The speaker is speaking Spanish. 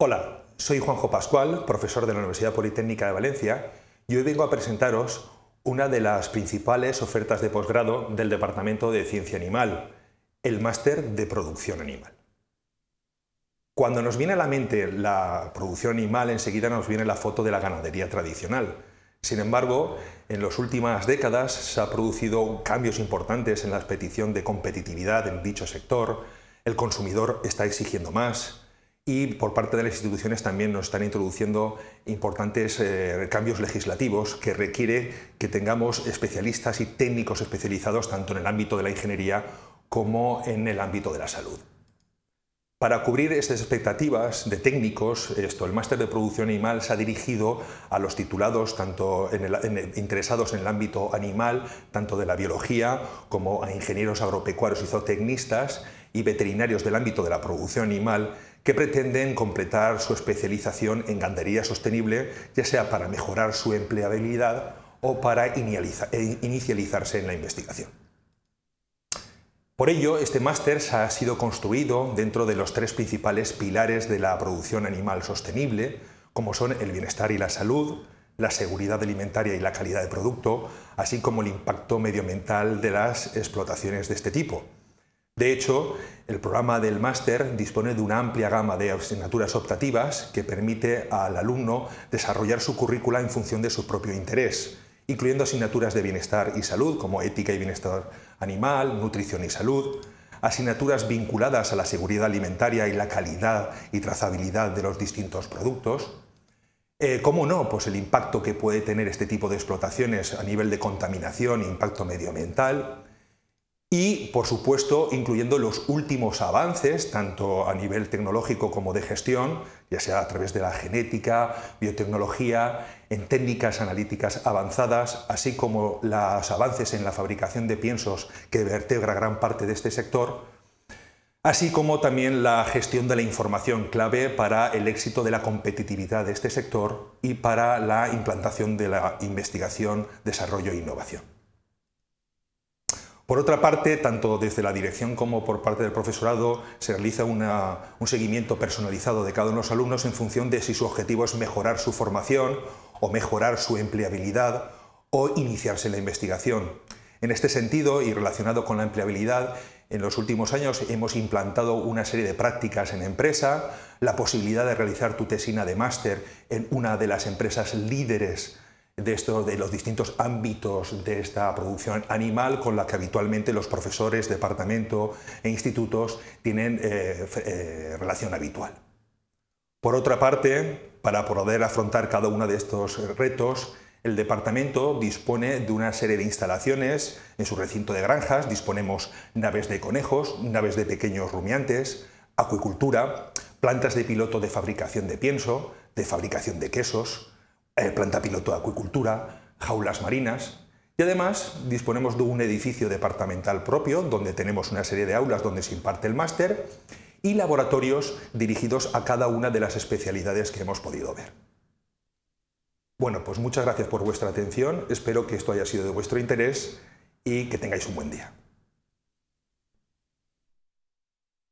Hola, soy Juanjo Pascual, profesor de la Universidad Politécnica de Valencia, y hoy vengo a presentaros una de las principales ofertas de posgrado del Departamento de Ciencia Animal, el Máster de Producción Animal. Cuando nos viene a la mente la producción animal, enseguida nos viene la foto de la ganadería tradicional. Sin embargo, en las últimas décadas se han producido cambios importantes en la petición de competitividad en dicho sector, el consumidor está exigiendo más, y por parte de las instituciones también nos están introduciendo importantes eh, cambios legislativos que requiere que tengamos especialistas y técnicos especializados tanto en el ámbito de la ingeniería como en el ámbito de la salud. Para cubrir estas expectativas de técnicos, esto, el máster de producción animal se ha dirigido a los titulados tanto interesados en el ámbito animal, tanto de la biología como a ingenieros agropecuarios y zootecnistas y veterinarios del ámbito de la producción animal que pretenden completar su especialización en gandería sostenible, ya sea para mejorar su empleabilidad o para inicializarse en la investigación. Por ello, este máster ha sido construido dentro de los tres principales pilares de la producción animal sostenible, como son el bienestar y la salud, la seguridad alimentaria y la calidad de producto, así como el impacto medioambiental de las explotaciones de este tipo. De hecho, el programa del máster dispone de una amplia gama de asignaturas optativas que permite al alumno desarrollar su currícula en función de su propio interés, incluyendo asignaturas de bienestar y salud como ética y bienestar animal, nutrición y salud, asignaturas vinculadas a la seguridad alimentaria y la calidad y trazabilidad de los distintos productos, eh, ¿Cómo no? Pues el impacto que puede tener este tipo de explotaciones a nivel de contaminación e impacto medioambiental, y, por supuesto, incluyendo los últimos avances, tanto a nivel tecnológico como de gestión, ya sea a través de la genética, biotecnología, en técnicas analíticas avanzadas, así como los avances en la fabricación de piensos que vertebra gran parte de este sector, así como también la gestión de la información clave para el éxito de la competitividad de este sector y para la implantación de la investigación, desarrollo e innovación. Por otra parte, tanto desde la dirección como por parte del profesorado se realiza un seguimiento personalizado de cada uno de los alumnos en función de si su objetivo es mejorar su formación o mejorar su empleabilidad o iniciarse en la investigación. En este sentido, y relacionado con la empleabilidad, en los últimos años hemos implantado una serie de prácticas en empresa, la posibilidad de realizar tu tesina de máster en una de las empresas líderes de, esto, de los distintos ámbitos de esta producción animal con la que habitualmente los profesores, departamento e institutos tienen eh, eh, relación habitual. Por otra parte, para poder afrontar cada uno de estos retos, el departamento dispone de una serie de instalaciones en su recinto de granjas, disponemos naves de conejos, naves de pequeños rumiantes, acuicultura, plantas de piloto de fabricación de pienso, de fabricación de quesos, eh, planta piloto de acuicultura, jaulas marinas y además disponemos de un edificio departamental propio donde tenemos una serie de aulas donde se imparte el máster y laboratorios dirigidos a cada una de las especialidades que hemos podido ver. Bueno, pues muchas gracias por vuestra atención, espero que esto haya sido de vuestro interés y que tengáis un buen día.